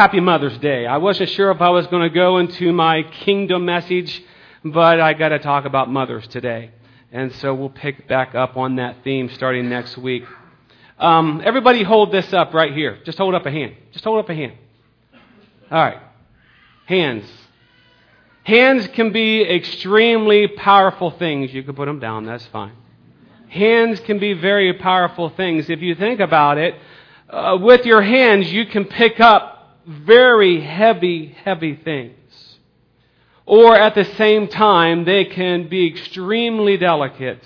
Happy Mother's Day. I wasn't sure if I was going to go into my kingdom message, but I got to talk about mothers today. And so we'll pick back up on that theme starting next week. Um, everybody hold this up right here. Just hold up a hand. Just hold up a hand. All right. Hands. Hands can be extremely powerful things. You can put them down, that's fine. Hands can be very powerful things. If you think about it, uh, with your hands, you can pick up very heavy, heavy things. Or at the same time, they can be extremely delicate,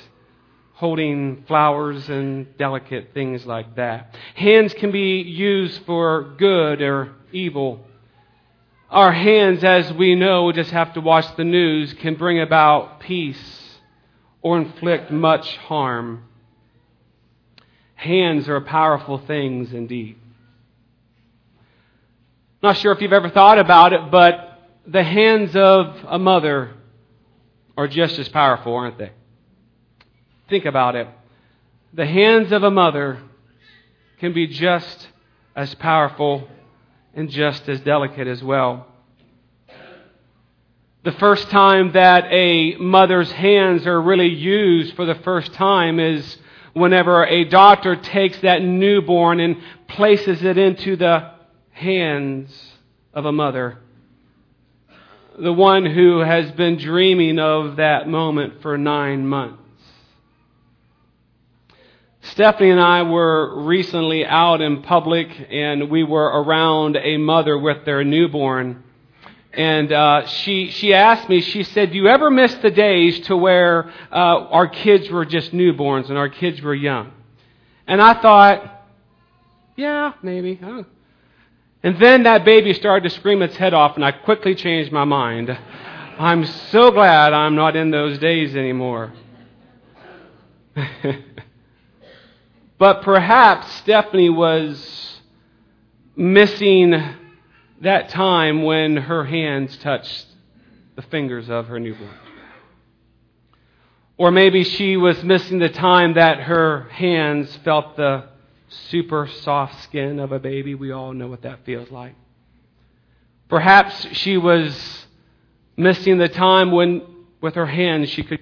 holding flowers and delicate things like that. Hands can be used for good or evil. Our hands, as we know, just have to watch the news, can bring about peace or inflict much harm. Hands are powerful things indeed. Not sure if you've ever thought about it, but the hands of a mother are just as powerful, aren't they? Think about it. The hands of a mother can be just as powerful and just as delicate as well. The first time that a mother's hands are really used for the first time is whenever a doctor takes that newborn and places it into the hands of a mother. The one who has been dreaming of that moment for nine months. Stephanie and I were recently out in public and we were around a mother with their newborn. And uh, she she asked me. She said, "Do you ever miss the days to where uh, our kids were just newborns and our kids were young?" And I thought, "Yeah, maybe." And then that baby started to scream its head off, and I quickly changed my mind. I'm so glad I'm not in those days anymore. but perhaps Stephanie was missing that time when her hands touched the fingers of her newborn. Or maybe she was missing the time that her hands felt the super soft skin of a baby. We all know what that feels like. Perhaps she was missing the time when, with her hands, she could?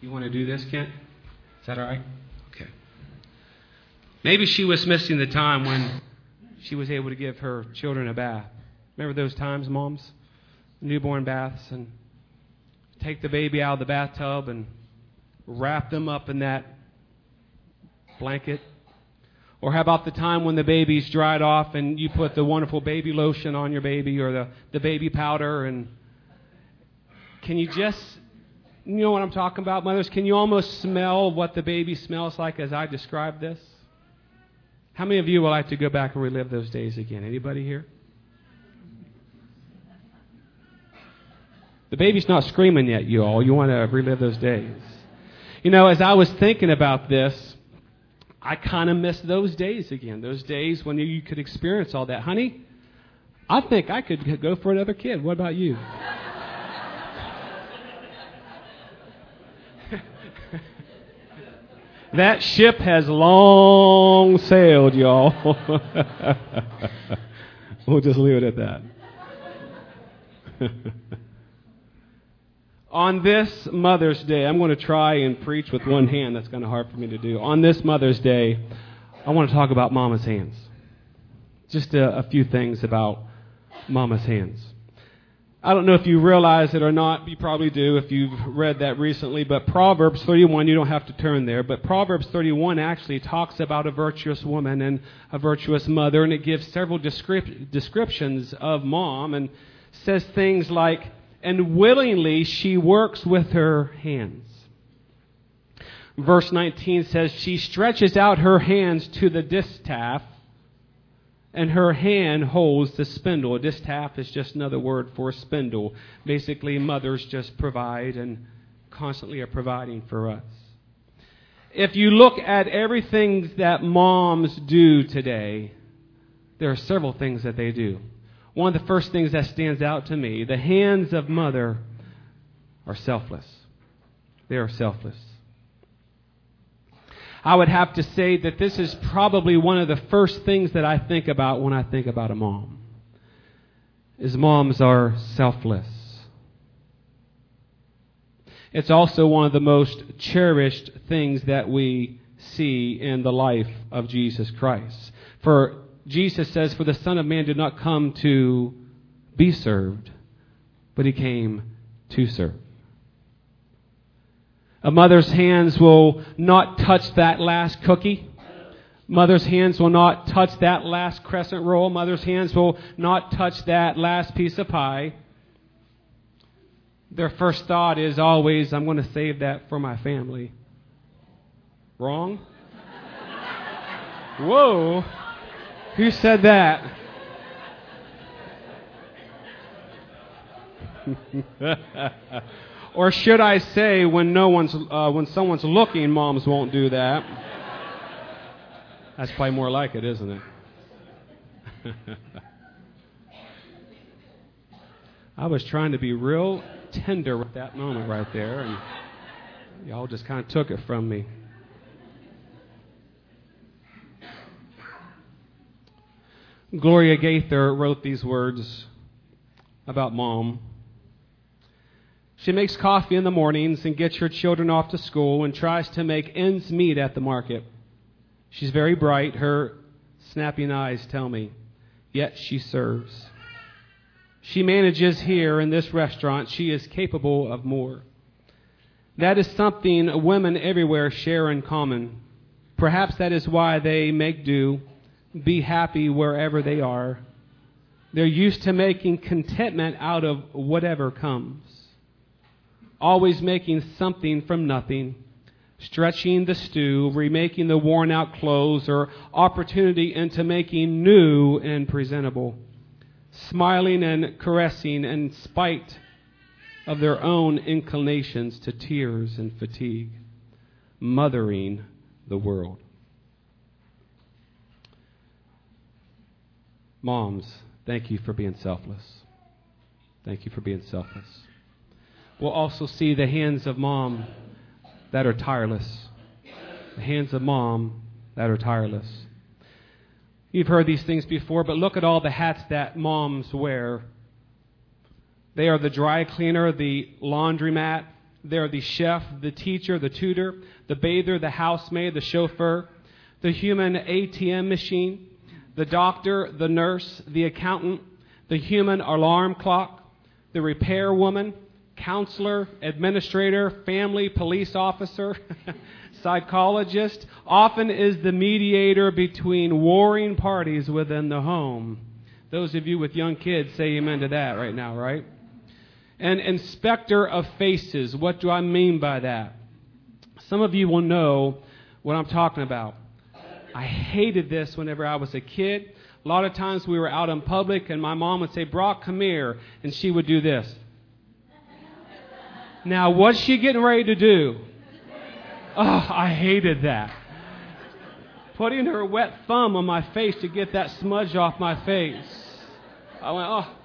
You want to do this, Kent? Is that all right? Maybe she was missing the time when she was able to give her children a bath. Remember those times, moms? Newborn baths and take the baby out of the bathtub and wrap them up in that blanket. Or how about the time when the baby's dried off and you put the wonderful baby lotion on your baby or the, the baby powder and can you just you know what I'm talking about, mothers? Can you almost smell what the baby smells like as I describe this? How many of you would like to go back and relive those days again? Anybody here? The baby's not screaming yet, you all. You want to relive those days. You know, as I was thinking about this, I kind of miss those days again. Those days when you could experience all that. Honey, I think I could go for another kid. What about you? That ship has long sailed, y'all. we'll just leave it at that. On this Mother's Day, I'm going to try and preach with one hand. That's kind of hard for me to do. On this Mother's Day, I want to talk about Mama's hands. Just a, a few things about Mama's hands. I don't know if you realize it or not. You probably do if you've read that recently. But Proverbs 31, you don't have to turn there. But Proverbs 31 actually talks about a virtuous woman and a virtuous mother. And it gives several descrip- descriptions of mom and says things like, and willingly she works with her hands. Verse 19 says, she stretches out her hands to the distaff and her hand holds the spindle. Distaff is just another word for spindle. Basically, mothers just provide and constantly are providing for us. If you look at everything that moms do today, there are several things that they do. one of the first things that stands out to me the hands of mother are selfless. They are selfless. I would have to say that this is probably one of the first things that I think about when I think about a mom. Is moms are selfless. It's also one of the most cherished things that we see in the life of Jesus Christ. For Jesus says, For the Son of Man did not come to be served, but he came to serve. A mother's hands will not touch that last cookie. Mother's hands will not touch that last crescent roll. Mother's hands will not touch that last piece of pie. Their first thought is always, I'm going to save that for my family. Wrong? Whoa. Who said that? or should I say, when no one's, uh, when someone's looking, moms won't do that. That's probably more like it, isn't it? I was trying to be real tender at that moment right there, and y'all just kind of took it from me. Gloria Gaither wrote these words about mom. She makes coffee in the mornings and gets her children off to school and tries to make ends meet at the market. She's very bright, her snapping eyes tell me, yet she serves. She manages here in this restaurant. She is capable of more. That is something women everywhere share in common. Perhaps that is why they make do be happy wherever they are. They're used to making contentment out of whatever comes. Always making something from nothing, stretching the stew, remaking the worn out clothes, or opportunity into making new and presentable. Smiling and caressing in spite of their own inclinations to tears and fatigue. Mothering the world. Moms, thank you for being selfless. Thank you for being selfless. We'll also see the hands of mom that are tireless. The hands of mom that are tireless. You've heard these things before, but look at all the hats that moms wear. They are the dry cleaner, the laundromat, they are the chef, the teacher, the tutor, the bather, the housemaid, the chauffeur, the human ATM machine, the doctor, the nurse, the accountant, the human alarm clock, the repair woman, counselor, administrator, family police officer, psychologist, often is the mediator between warring parties within the home. Those of you with young kids say amen to that right now, right? An inspector of faces. What do I mean by that? Some of you will know what I'm talking about. I hated this whenever I was a kid. A lot of times we were out in public and my mom would say, Brock, come here. And she would do this. Now, what's she getting ready to do? Oh, I hated that. Putting her wet thumb on my face to get that smudge off my face. I went, oh.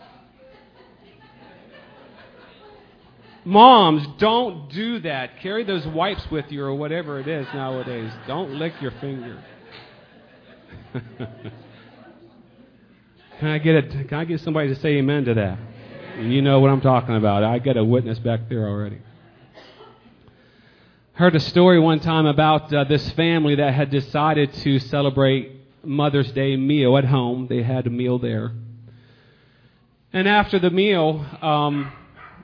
Moms, don't do that. Carry those wipes with you or whatever it is nowadays. Don't lick your finger. can I get a, Can I get somebody to say amen to that? You know what I'm talking about. I got a witness back there already. Heard a story one time about uh, this family that had decided to celebrate Mother's Day meal at home. They had a meal there. And after the meal, um,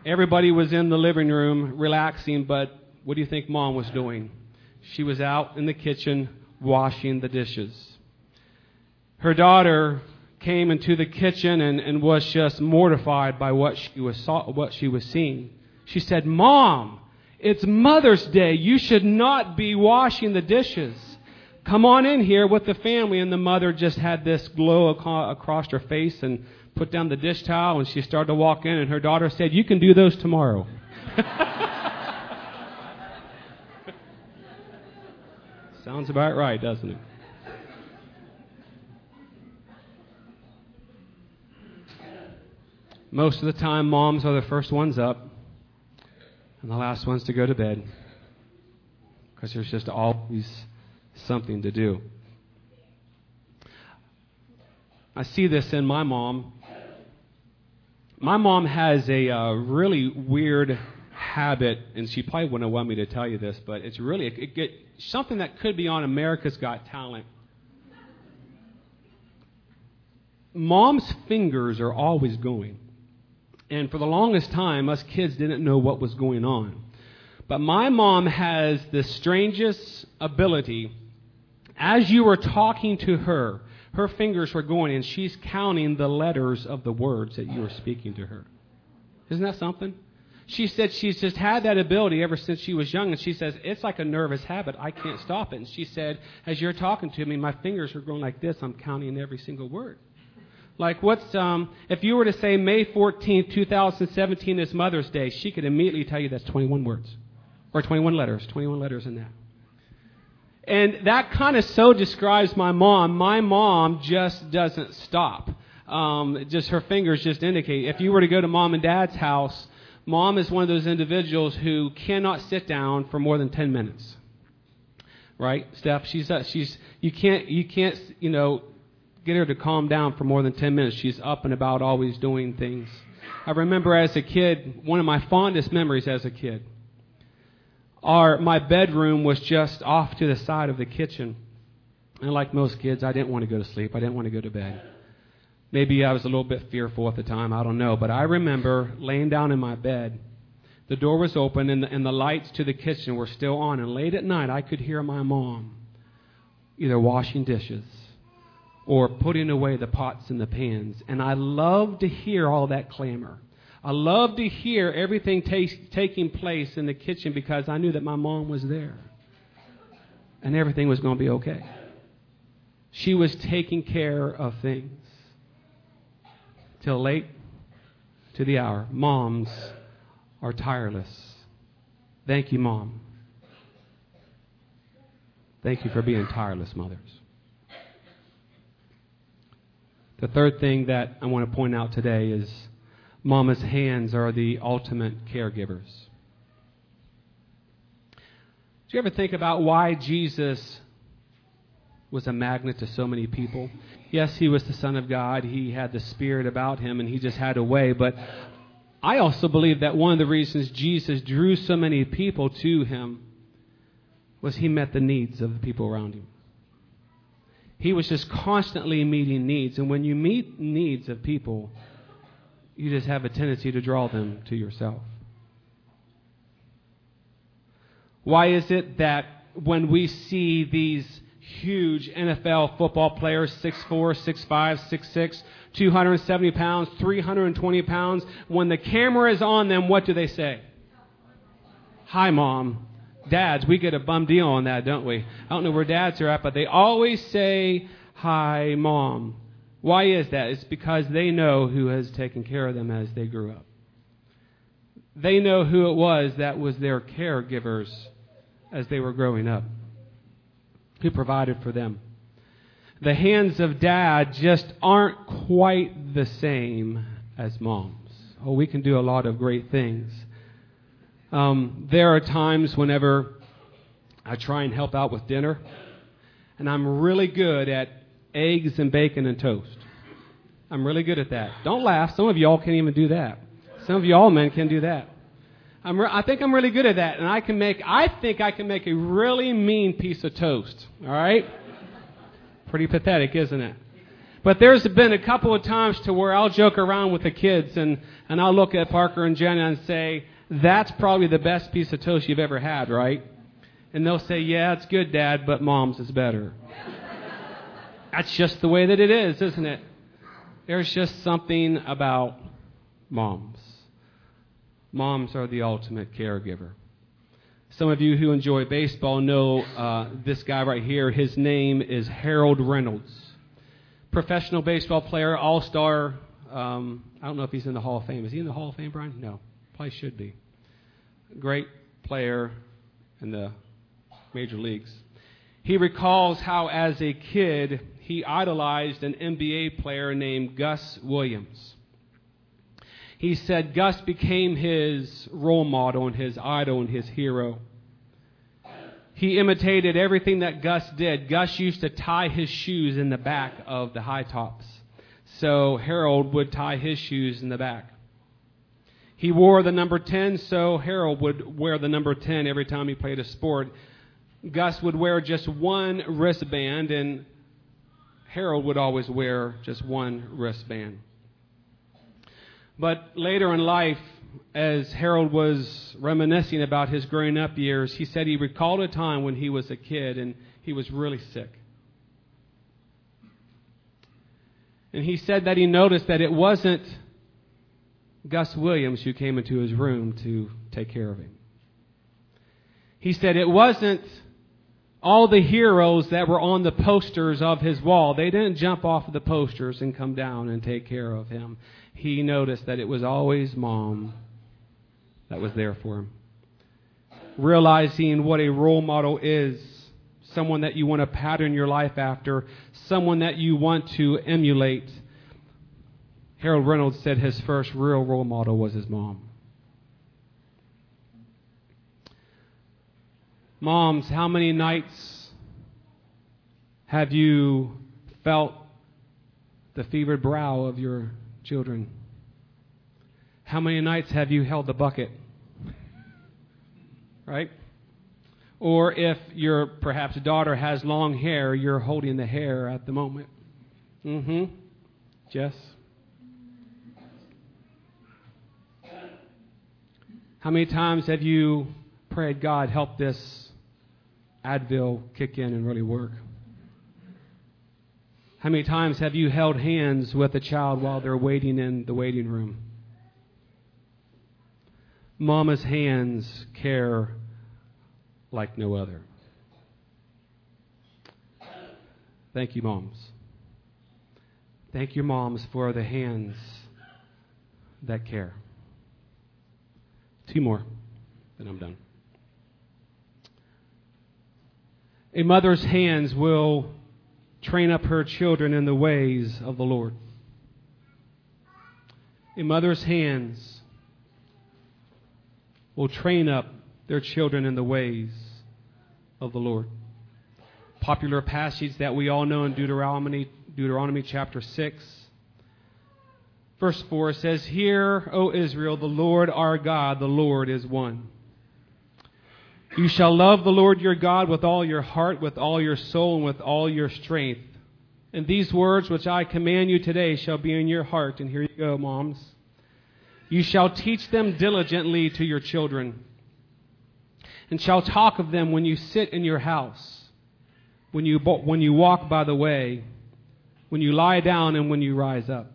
everybody was in the living room relaxing, but what do you think mom was doing? She was out in the kitchen washing the dishes her daughter came into the kitchen and, and was just mortified by what she was saw, what she was seeing. She said, "Mom, it's Mother's Day. You should not be washing the dishes. Come on in here with the family." And the mother just had this glow across her face and put down the dish towel and she started to walk in and her daughter said, "You can do those tomorrow." Sounds about right, doesn't it? Most of the time, moms are the first ones up and the last ones to go to bed because there's just always something to do. I see this in my mom. My mom has a uh, really weird habit, and she probably wouldn't want me to tell you this, but it's really it, it, something that could be on America's Got Talent. Mom's fingers are always going. And for the longest time, us kids didn't know what was going on. But my mom has the strangest ability. As you were talking to her, her fingers were going and she's counting the letters of the words that you were speaking to her. Isn't that something? She said she's just had that ability ever since she was young, and she says, It's like a nervous habit. I can't stop it. And she said, As you're talking to me, my fingers are going like this. I'm counting every single word. Like, what's, um, if you were to say May 14th, 2017 is Mother's Day, she could immediately tell you that's 21 words. Or 21 letters. 21 letters in that. And that kind of so describes my mom. My mom just doesn't stop. Um, just her fingers just indicate. If you were to go to mom and dad's house, mom is one of those individuals who cannot sit down for more than 10 minutes. Right, Steph? She's, uh, she's, you can't, you can't, you know, get her to calm down for more than 10 minutes. She's up and about, always doing things. I remember as a kid, one of my fondest memories as a kid, our, my bedroom was just off to the side of the kitchen. And like most kids, I didn't want to go to sleep. I didn't want to go to bed. Maybe I was a little bit fearful at the time. I don't know. But I remember laying down in my bed. The door was open and the, and the lights to the kitchen were still on. And late at night, I could hear my mom either washing dishes or putting away the pots and the pans. And I love to hear all that clamor. I love to hear everything t- taking place in the kitchen because I knew that my mom was there. And everything was going to be okay. She was taking care of things. Till late to the hour. Moms are tireless. Thank you, Mom. Thank you for being tireless mothers. The third thing that I want to point out today is mama's hands are the ultimate caregivers. Do you ever think about why Jesus was a magnet to so many people? Yes, he was the Son of God. He had the Spirit about him, and he just had a way. But I also believe that one of the reasons Jesus drew so many people to him was he met the needs of the people around him. He was just constantly meeting needs. And when you meet needs of people, you just have a tendency to draw them to yourself. Why is it that when we see these huge NFL football players, 6'4, 6'5, 6'6, 270 pounds, 320 pounds, when the camera is on them, what do they say? Hi, mom. Dads, we get a bum deal on that, don't we? I don't know where dads are at, but they always say, Hi, mom. Why is that? It's because they know who has taken care of them as they grew up. They know who it was that was their caregivers as they were growing up, who provided for them. The hands of dad just aren't quite the same as mom's. Oh, we can do a lot of great things. Um, there are times whenever I try and help out with dinner, and I'm really good at eggs and bacon and toast. I'm really good at that. Don't laugh. Some of y'all can't even do that. Some of y'all men can do that. I'm re- I think I'm really good at that, and I can make. I think I can make a really mean piece of toast. All right. Pretty pathetic, isn't it? But there's been a couple of times to where I'll joke around with the kids, and and I'll look at Parker and Jenna and say, that's probably the best piece of toast you've ever had, right? And they'll say, Yeah, it's good, Dad, but mom's is better. That's just the way that it is, isn't it? There's just something about moms. Moms are the ultimate caregiver. Some of you who enjoy baseball know uh, this guy right here. His name is Harold Reynolds. Professional baseball player, all star. Um, I don't know if he's in the Hall of Fame. Is he in the Hall of Fame, Brian? No. Should be. Great player in the major leagues. He recalls how, as a kid, he idolized an NBA player named Gus Williams. he said Gus became his role model and his idol and his hero. He imitated everything that Gus did. Gus used to tie his shoes in the back of the high tops. So Harold would tie his shoes in the back. He wore the number 10, so Harold would wear the number 10 every time he played a sport. Gus would wear just one wristband, and Harold would always wear just one wristband. But later in life, as Harold was reminiscing about his growing up years, he said he recalled a time when he was a kid and he was really sick. And he said that he noticed that it wasn't Gus Williams who came into his room to take care of him. He said it wasn't all the heroes that were on the posters of his wall. They didn't jump off of the posters and come down and take care of him. He noticed that it was always mom that was there for him. Realizing what a role model is, someone that you want to pattern your life after, someone that you want to emulate. Harold Reynolds said his first real role model was his mom. Moms, how many nights have you felt the fevered brow of your children? How many nights have you held the bucket? Right? Or if your perhaps daughter has long hair, you're holding the hair at the moment. Mm-hmm. Jess? How many times have you prayed, God, help this Advil kick in and really work? How many times have you held hands with a child while they're waiting in the waiting room? Mama's hands care like no other. Thank you, moms. Thank you, moms, for the hands that care. Two more, then I'm done. A mother's hands will train up her children in the ways of the Lord. A mother's hands will train up their children in the ways of the Lord. Popular passage that we all know in Deuteronomy, Deuteronomy chapter 6. Verse 4 says, Hear, O Israel, the Lord our God, the Lord is one. You shall love the Lord your God with all your heart, with all your soul, and with all your strength. And these words which I command you today shall be in your heart. And here you go, moms. You shall teach them diligently to your children, and shall talk of them when you sit in your house, when you, when you walk by the way, when you lie down, and when you rise up.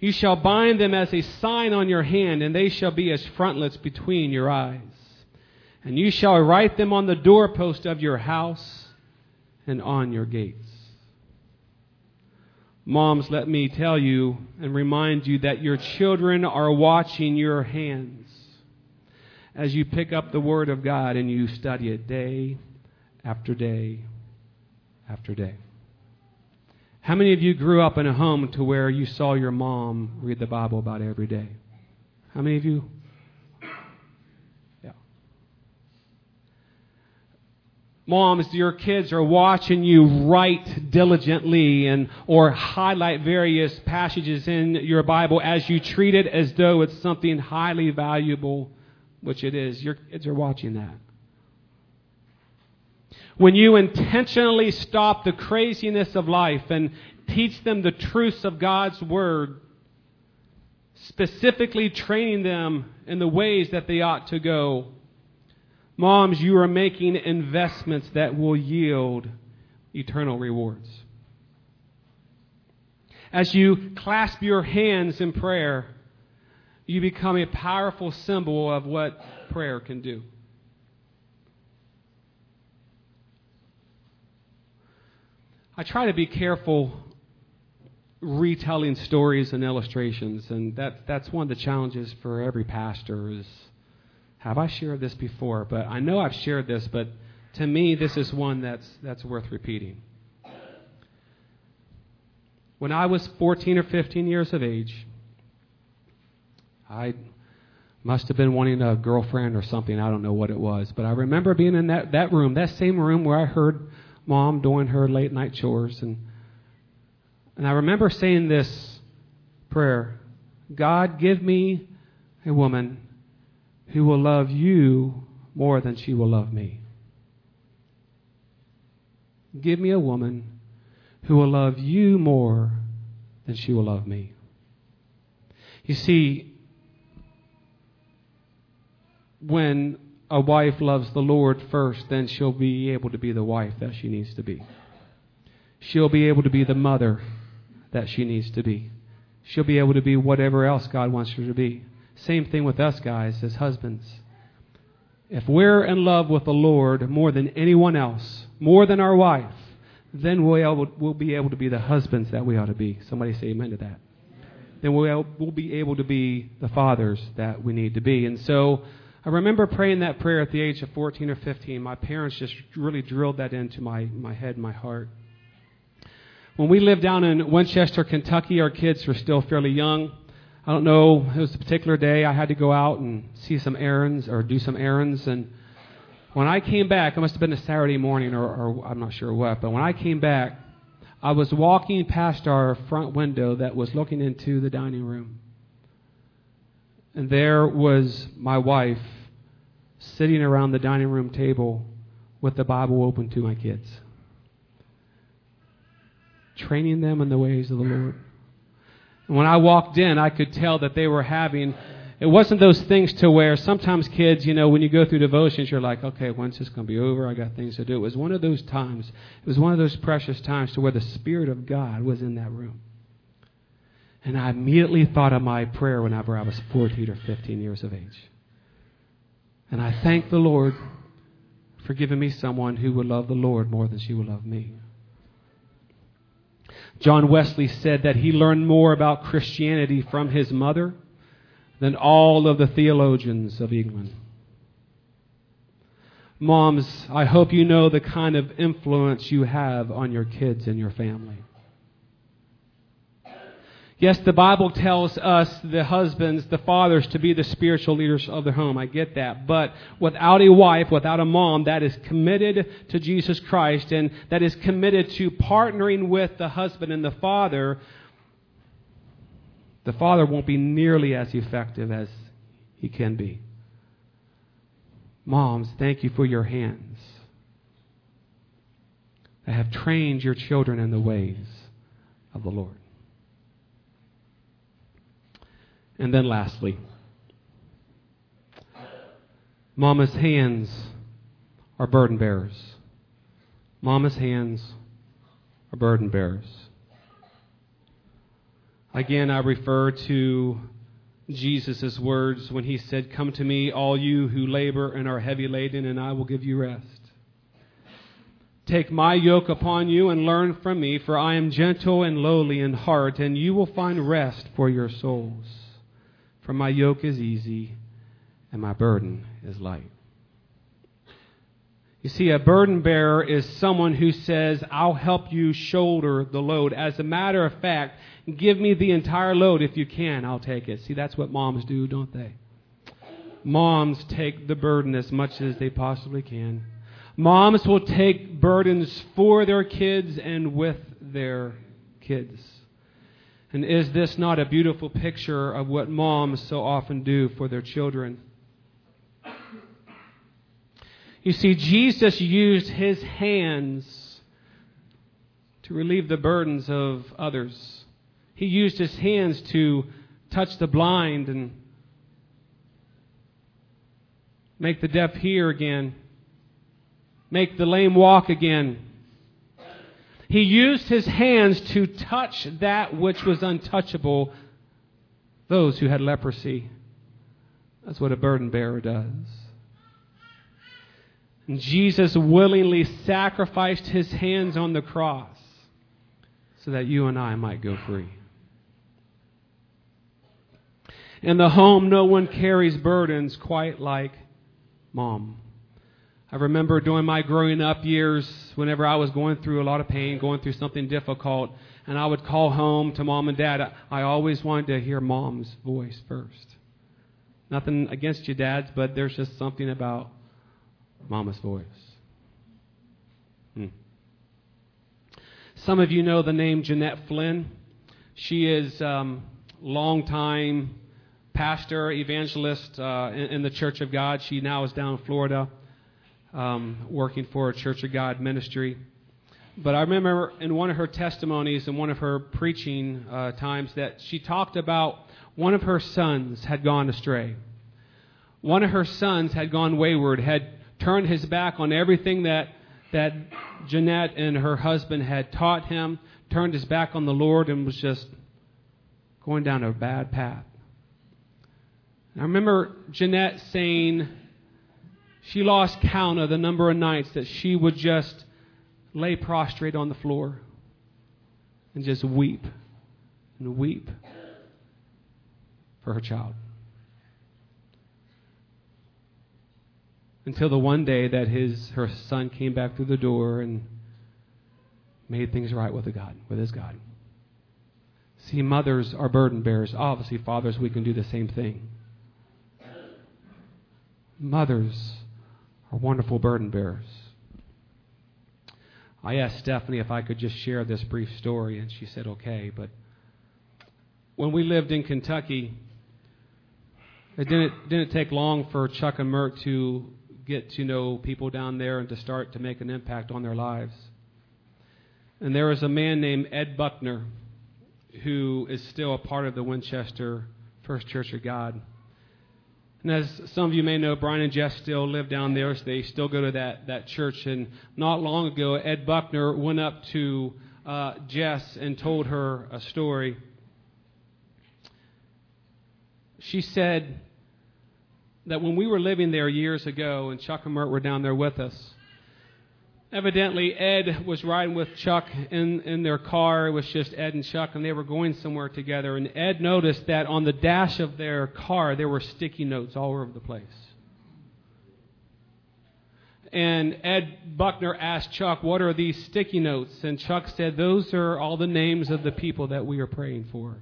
You shall bind them as a sign on your hand, and they shall be as frontlets between your eyes. And you shall write them on the doorpost of your house and on your gates. Moms, let me tell you and remind you that your children are watching your hands as you pick up the Word of God and you study it day after day after day. How many of you grew up in a home to where you saw your mom read the Bible about every day? How many of you Yeah. moms, your kids are watching you write diligently and or highlight various passages in your Bible as you treat it as though it's something highly valuable, which it is. Your kids are watching that. When you intentionally stop the craziness of life and teach them the truths of God's Word, specifically training them in the ways that they ought to go, Moms, you are making investments that will yield eternal rewards. As you clasp your hands in prayer, you become a powerful symbol of what prayer can do. I try to be careful retelling stories and illustrations, and that, that's one of the challenges for every pastor is have I shared this before? But I know I've shared this, but to me, this is one that's, that's worth repeating. When I was 14 or 15 years of age, I must have been wanting a girlfriend or something. I don't know what it was. But I remember being in that, that room, that same room where I heard mom doing her late night chores. And, and I remember saying this prayer God, give me a woman who will love you more than she will love me. Give me a woman who will love you more than she will love me. You see, when a wife loves the Lord first, then she'll be able to be the wife that she needs to be. She'll be able to be the mother that she needs to be. She'll be able to be whatever else God wants her to be. Same thing with us guys as husbands. If we're in love with the Lord more than anyone else, more than our wife, then we'll, be able to be the husbands that we ought to be. Somebody say amen to that. Then we'll be able to be the fathers that we need to be. And so I remember praying that prayer at the age of 14 or 15. My parents just really drilled that into my, my head and my heart. When we lived down in Winchester, Kentucky, our kids were still fairly young. I don't know, it was a particular day I had to go out and see some errands or do some errands. And when I came back, it must have been a Saturday morning or, or I'm not sure what, but when I came back, I was walking past our front window that was looking into the dining room. And there was my wife sitting around the dining room table with the Bible open to my kids, training them in the ways of the Lord. And when I walked in, I could tell that they were having, it wasn't those things to where sometimes kids, you know, when you go through devotions, you're like, okay, when's this going to be over? I got things to do. It was one of those times, it was one of those precious times to where the Spirit of God was in that room. And I immediately thought of my prayer whenever I was 14 or 15 years of age. And I thank the Lord for giving me someone who would love the Lord more than she would love me. John Wesley said that he learned more about Christianity from his mother than all of the theologians of England. Moms, I hope you know the kind of influence you have on your kids and your family. Yes, the Bible tells us, the husbands, the fathers, to be the spiritual leaders of the home. I get that. But without a wife, without a mom that is committed to Jesus Christ and that is committed to partnering with the husband and the father, the father won't be nearly as effective as he can be. Moms, thank you for your hands that have trained your children in the ways of the Lord. And then lastly, Mama's hands are burden bearers. Mama's hands are burden bearers. Again, I refer to Jesus' words when he said, Come to me, all you who labor and are heavy laden, and I will give you rest. Take my yoke upon you and learn from me, for I am gentle and lowly in heart, and you will find rest for your souls. For my yoke is easy and my burden is light. You see, a burden bearer is someone who says, I'll help you shoulder the load. As a matter of fact, give me the entire load if you can, I'll take it. See, that's what moms do, don't they? Moms take the burden as much as they possibly can. Moms will take burdens for their kids and with their kids. And is this not a beautiful picture of what moms so often do for their children? You see, Jesus used his hands to relieve the burdens of others. He used his hands to touch the blind and make the deaf hear again, make the lame walk again. He used his hands to touch that which was untouchable, those who had leprosy. That's what a burden bearer does. And Jesus willingly sacrificed his hands on the cross so that you and I might go free. In the home, no one carries burdens quite like mom. I remember during my growing up years, whenever I was going through a lot of pain, going through something difficult, and I would call home to mom and dad, I always wanted to hear mom's voice first. Nothing against you, dads, but there's just something about mama's voice. Hmm. Some of you know the name Jeanette Flynn. She is um, longtime pastor, evangelist uh, in, in, the Church of God. She now is down in Florida um, working for a Church of God ministry. But I remember in one of her testimonies, in one of her preaching uh, times, that she talked about one of her sons had gone astray. One of her sons had gone wayward, had turned his back on everything that, that Jeanette and her husband had taught him, turned his back on the Lord, and was just going down a bad path. I remember Jeanette saying she lost count of the number of nights that she would just lay prostrate on the floor and just weep and weep for her child. Until the one day that his her son came back through the door and made things right with the God, with his God. See, mothers are burden bearers. Obviously, fathers, we can do the same thing. Mothers are wonderful burden bearers. I asked Stephanie if I could just share this brief story, and she said okay. But when we lived in Kentucky, it didn't, didn't take long for Chuck and Mert to get to know people down there and to start to make an impact on their lives. And there was a man named Ed Buckner who is still a part of the Winchester First Church of God. And as some of you may know, Brian and Jeff still live down there, so they still go to that, that church. And not long ago, Ed Buckner went up to uh, Jess and told her a story. She said that when we were living there years ago, and Chuck and Mert were down there with us, Evidently, Ed was riding with Chuck in, in their car. It was just Ed and Chuck, and they were going somewhere together. And Ed noticed that on the dash of their car, there were sticky notes all over the place. And Ed Buckner asked Chuck, What are these sticky notes? And Chuck said, Those are all the names of the people that we are praying for.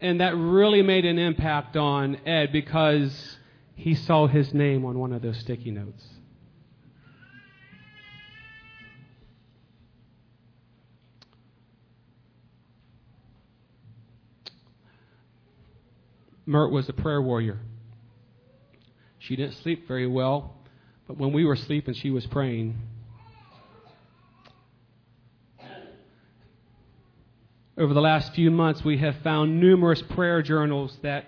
And that really made an impact on Ed because he saw his name on one of those sticky notes. Mert was a prayer warrior. She didn't sleep very well, but when we were sleeping, she was praying. Over the last few months, we have found numerous prayer journals that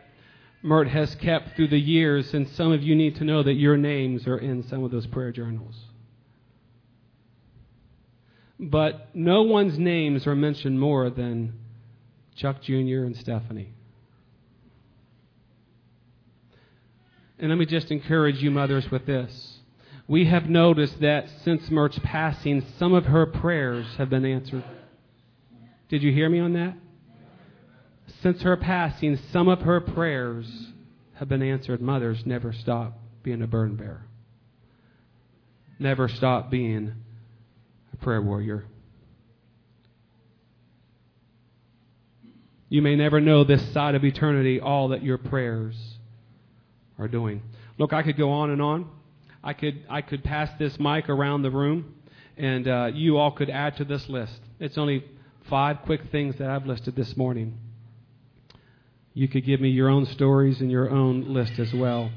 Mert has kept through the years, and some of you need to know that your names are in some of those prayer journals. But no one's names are mentioned more than Chuck Jr. and Stephanie. And let me just encourage you, mothers, with this. We have noticed that since Mert's passing, some of her prayers have been answered. Did you hear me on that? Since her passing, some of her prayers have been answered. Mothers, never stop being a burden bearer. Never stop being a prayer warrior. You may never know this side of eternity all that your prayers are doing. Look, I could go on and on. I could I could pass this mic around the room, and uh, you all could add to this list. It's only five quick things that I've listed this morning. You could give me your own stories and your own list as well.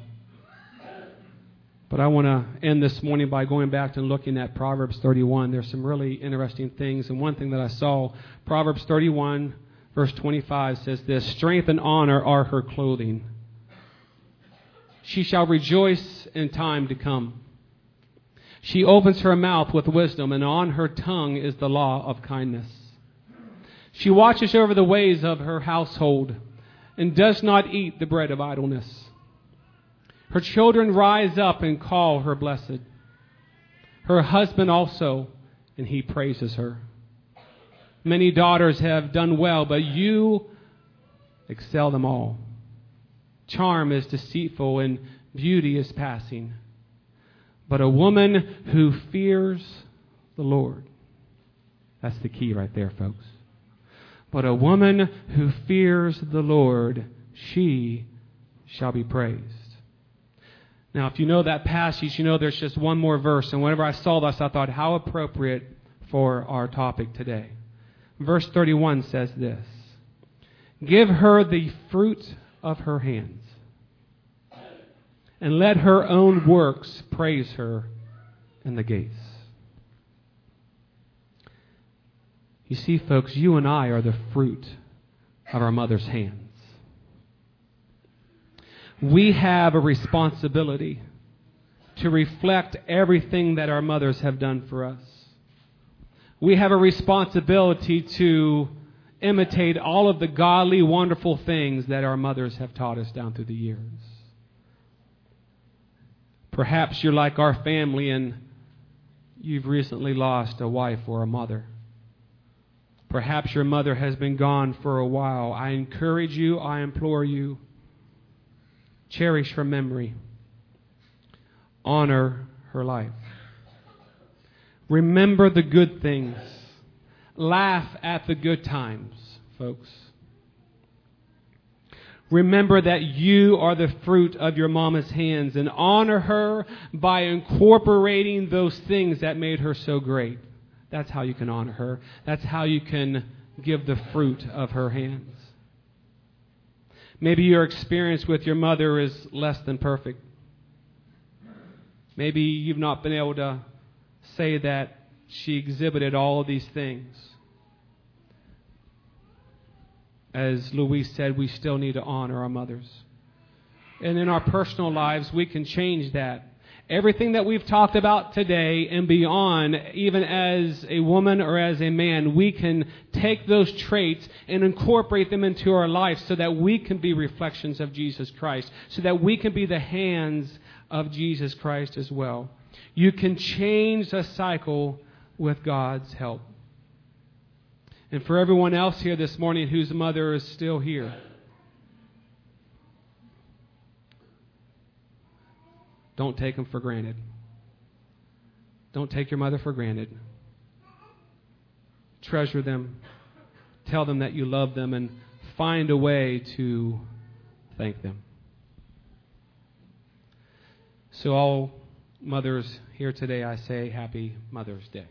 But I want to end this morning by going back and looking at Proverbs 31. There's some really interesting things. And one thing that I saw, Proverbs 31, verse 25 says this Strength and honor are her clothing. She shall rejoice in time to come. She opens her mouth with wisdom, and on her tongue is the law of kindness. She watches over the ways of her household and does not eat the bread of idleness. Her children rise up and call her blessed. Her husband also, and he praises her. Many daughters have done well, but you excel them all. Charm is deceitful and beauty is passing. But a woman who fears the Lord, that's the key right there, folks. But a woman who fears the Lord she shall be praised. Now, if you know that passage, you know there's just one more verse. And whenever I saw this, I thought, how appropriate for our topic today. Verse 31 says this Give her the fruit of her hands, and let her own works praise her in the gates. You see, folks, you and I are the fruit of our mother's hands. We have a responsibility to reflect everything that our mothers have done for us. We have a responsibility to imitate all of the godly, wonderful things that our mothers have taught us down through the years. Perhaps you're like our family and you've recently lost a wife or a mother. Perhaps your mother has been gone for a while. I encourage you, I implore you, cherish her memory, honor her life. Remember the good things, laugh at the good times, folks. Remember that you are the fruit of your mama's hands and honor her by incorporating those things that made her so great. That's how you can honor her. That's how you can give the fruit of her hands. Maybe your experience with your mother is less than perfect. Maybe you've not been able to say that she exhibited all of these things. As Louise said, we still need to honor our mothers. And in our personal lives, we can change that Everything that we've talked about today and beyond, even as a woman or as a man, we can take those traits and incorporate them into our life so that we can be reflections of Jesus Christ, so that we can be the hands of Jesus Christ as well. You can change the cycle with God's help. And for everyone else here this morning whose mother is still here, Don't take them for granted. Don't take your mother for granted. Treasure them. Tell them that you love them and find a way to thank them. So, all mothers here today, I say Happy Mother's Day.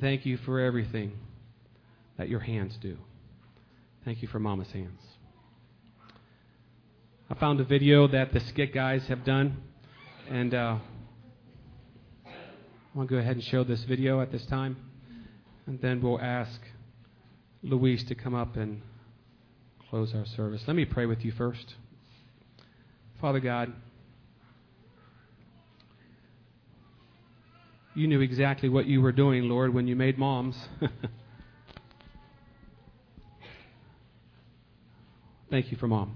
Thank you for everything that your hands do. Thank you for Mama's hands. I found a video that the Skit guys have done, and uh, I want to go ahead and show this video at this time, and then we'll ask Louise to come up and close our service. Let me pray with you first. Father God, you knew exactly what you were doing, Lord, when you made moms. Thank you for mom.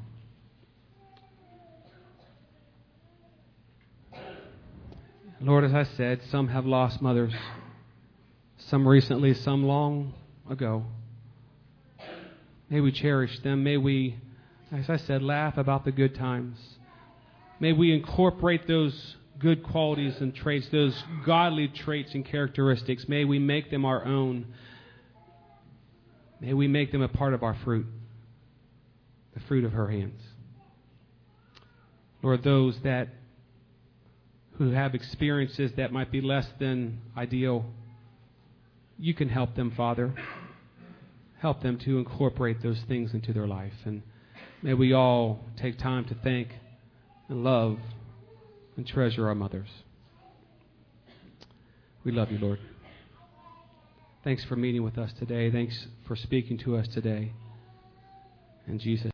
Lord, as I said, some have lost mothers, some recently, some long ago. May we cherish them. May we, as I said, laugh about the good times. May we incorporate those good qualities and traits, those godly traits and characteristics. May we make them our own. May we make them a part of our fruit, the fruit of her hands. Lord, those that who have experiences that might be less than ideal, you can help them, Father. Help them to incorporate those things into their life. And may we all take time to thank and love and treasure our mothers. We love you, Lord. Thanks for meeting with us today. Thanks for speaking to us today. In Jesus'